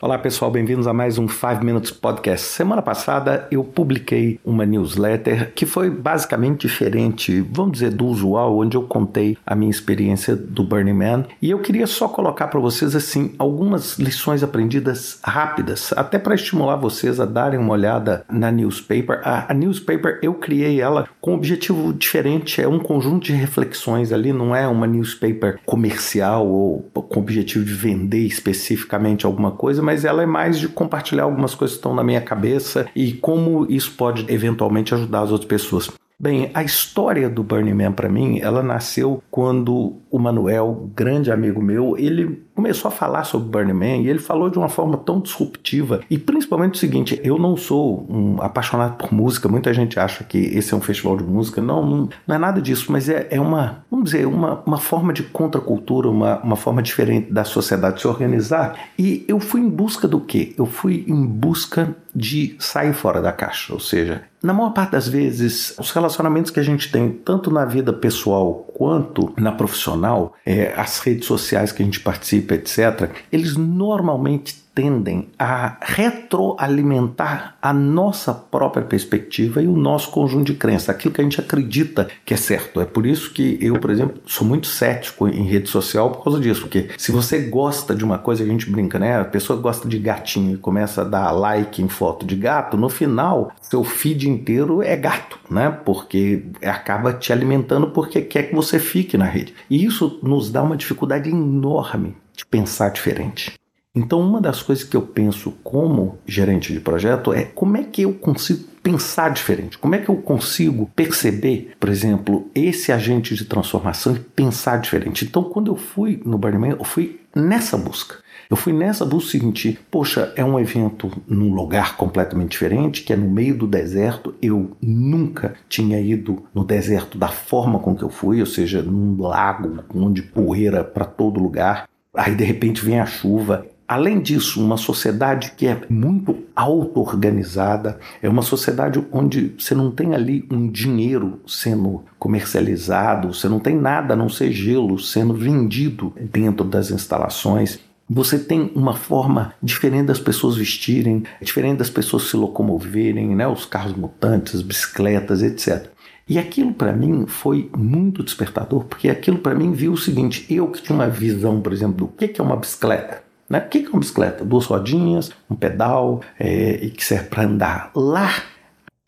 Olá pessoal, bem-vindos a mais um 5 Minutes Podcast. Semana passada eu publiquei uma newsletter que foi basicamente diferente, vamos dizer, do usual, onde eu contei a minha experiência do Burning Man e eu queria só colocar para vocês assim algumas lições aprendidas rápidas, até para estimular vocês a darem uma olhada na newspaper. A, a newspaper eu criei ela com um objetivo diferente, é um conjunto de reflexões ali, não é uma newspaper comercial ou com o objetivo de vender especificamente alguma coisa, mas ela é mais de compartilhar algumas coisas que estão na minha cabeça e como isso pode eventualmente ajudar as outras pessoas. Bem, a história do Burning Man para mim, ela nasceu quando o Manuel, grande amigo meu, ele começou a falar sobre Burning Man e ele falou de uma forma tão disruptiva. E principalmente o seguinte: eu não sou um apaixonado por música, muita gente acha que esse é um festival de música. Não, não, não é nada disso, mas é, é uma, vamos dizer, uma, uma forma de contracultura, uma, uma forma diferente da sociedade se organizar. E eu fui em busca do quê? Eu fui em busca de sair fora da caixa, ou seja, na maior parte das vezes, os relacionamentos que a gente tem, tanto na vida pessoal quanto na profissional, é, as redes sociais que a gente participa, etc., eles normalmente tendem a retroalimentar a nossa própria perspectiva e o nosso conjunto de crenças, aquilo que a gente acredita que é certo. É por isso que eu, por exemplo, sou muito cético em rede social por causa disso, porque se você gosta de uma coisa, a gente brinca, né? A pessoa gosta de gatinho e começa a dar like em foto de gato, no final, seu feed inteiro é gato, né? Porque acaba te alimentando porque quer que você fique na rede. E isso nos dá uma dificuldade enorme de pensar diferente. Então, uma das coisas que eu penso como gerente de projeto é como é que eu consigo pensar diferente? Como é que eu consigo perceber, por exemplo, esse agente de transformação e pensar diferente? Então, quando eu fui no Burning Man, eu fui nessa busca. Eu fui nessa busca seguinte, poxa, é um evento num lugar completamente diferente, que é no meio do deserto. Eu nunca tinha ido no deserto da forma com que eu fui, ou seja, num lago onde poeira para todo lugar. Aí de repente vem a chuva, Além disso, uma sociedade que é muito auto-organizada, é uma sociedade onde você não tem ali um dinheiro sendo comercializado, você não tem nada a não ser gelo sendo vendido dentro das instalações. Você tem uma forma diferente das pessoas vestirem, diferente das pessoas se locomoverem, né? os carros mutantes, as bicicletas, etc. E aquilo para mim foi muito despertador, porque aquilo para mim viu o seguinte: eu que tinha uma visão, por exemplo, do que é uma bicicleta, né? O que é uma bicicleta? Duas rodinhas, um pedal é, e que serve para andar. Lá,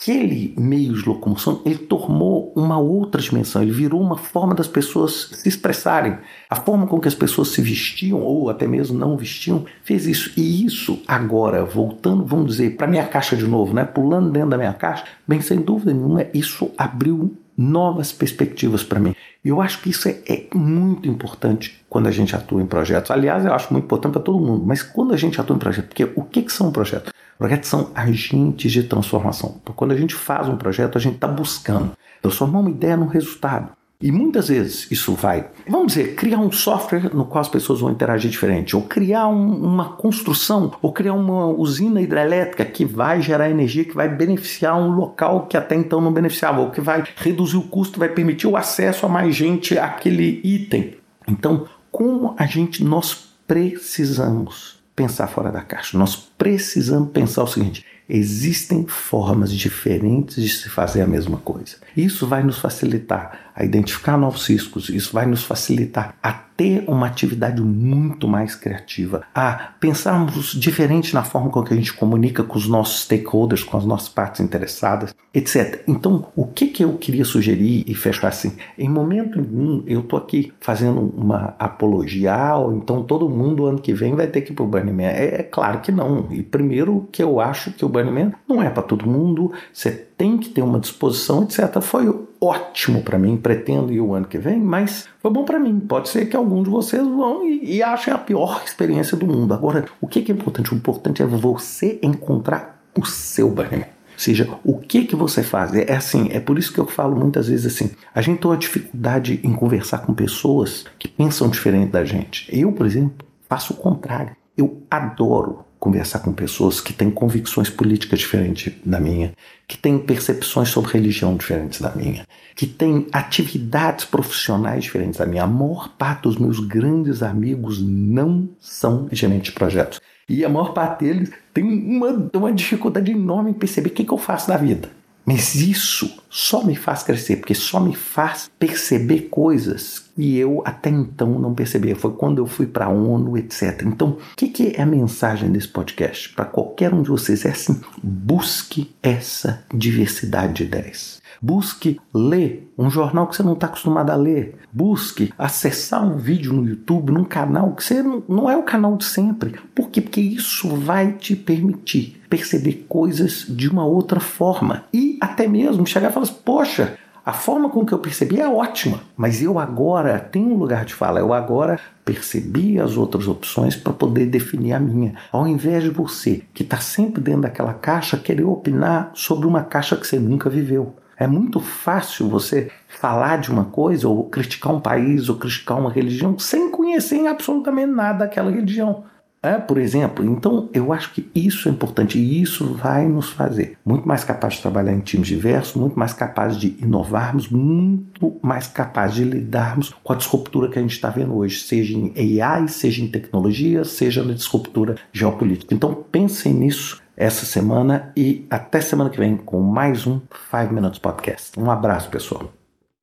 aquele meio de locomoção, ele tomou uma outra dimensão, ele virou uma forma das pessoas se expressarem. A forma com que as pessoas se vestiam, ou até mesmo não vestiam, fez isso. E isso, agora, voltando, vamos dizer, para minha caixa de novo, né? pulando dentro da minha caixa, bem, sem dúvida nenhuma, isso abriu novas perspectivas para mim. E eu acho que isso é, é, muito importante quando a gente atua em projetos. Aliás, eu acho muito importante para todo mundo, mas quando a gente atua em projetos, porque o que, que são projetos? Projetos são agentes de transformação. Então, quando a gente faz um projeto, a gente está buscando transformar uma ideia num resultado. E muitas vezes isso vai, vamos dizer, criar um software no qual as pessoas vão interagir diferente, ou criar um, uma construção, ou criar uma usina hidrelétrica que vai gerar energia, que vai beneficiar um local que até então não beneficiava, ou que vai reduzir o custo, vai permitir o acesso a mais gente àquele item. Então, como a gente, nós precisamos pensar fora da caixa, nós precisamos pensar o seguinte: existem formas diferentes de se fazer a mesma coisa. Isso vai nos facilitar a identificar novos riscos, isso vai nos facilitar a ter uma atividade muito mais criativa, a pensarmos diferente na forma com que a gente comunica com os nossos stakeholders, com as nossas partes interessadas, etc. Então, o que, que eu queria sugerir e fechar assim? Em momento nenhum eu estou aqui fazendo uma apologia, ou então todo mundo ano que vem vai ter que ir para o Burning Man. É, é claro que não. E primeiro que eu acho que o Burning Não é para todo mundo, você tem que ter uma disposição, etc. Foi ótimo para mim, pretendo ir o ano que vem, mas foi bom para mim. Pode ser que alguns de vocês vão e, e achem a pior experiência do mundo. Agora, o que é importante? O importante é você encontrar o seu banner. Ou seja, o que que você faz? É, é assim, é por isso que eu falo muitas vezes assim, a gente tem uma dificuldade em conversar com pessoas que pensam diferente da gente. Eu, por exemplo, faço o contrário. Eu adoro conversar com pessoas que têm convicções políticas diferentes da minha, que têm percepções sobre religião diferentes da minha, que têm atividades profissionais diferentes da minha. A maior parte dos meus grandes amigos não são gerentes de projetos. E a maior parte deles tem uma, uma dificuldade enorme em perceber o que, que eu faço da vida. Mas isso só me faz crescer, porque só me faz perceber coisas que eu até então não percebia. Foi quando eu fui para a ONU, etc. Então, o que, que, é a mensagem desse podcast? Para qualquer um de vocês é assim: busque essa diversidade de ideias. Busque ler um jornal que você não está acostumado a ler. Busque acessar um vídeo no YouTube, num canal que você não, não é o canal de sempre. Por quê? Porque isso vai te permitir perceber coisas de uma outra forma. E até mesmo chegar e falar assim, poxa, a forma com que eu percebi é ótima, mas eu agora tenho um lugar de fala. Eu agora percebi as outras opções para poder definir a minha. Ao invés de você, que está sempre dentro daquela caixa, querer opinar sobre uma caixa que você nunca viveu. É muito fácil você falar de uma coisa, ou criticar um país, ou criticar uma religião, sem conhecer absolutamente nada daquela religião. É, por exemplo, então eu acho que isso é importante e isso vai nos fazer muito mais capazes de trabalhar em times diversos, muito mais capazes de inovarmos, muito mais capazes de lidarmos com a disruptura que a gente está vendo hoje, seja em AI, seja em tecnologia, seja na disruptura geopolítica. Então pensem nisso essa semana e até semana que vem com mais um 5 Minutes Podcast. Um abraço, pessoal.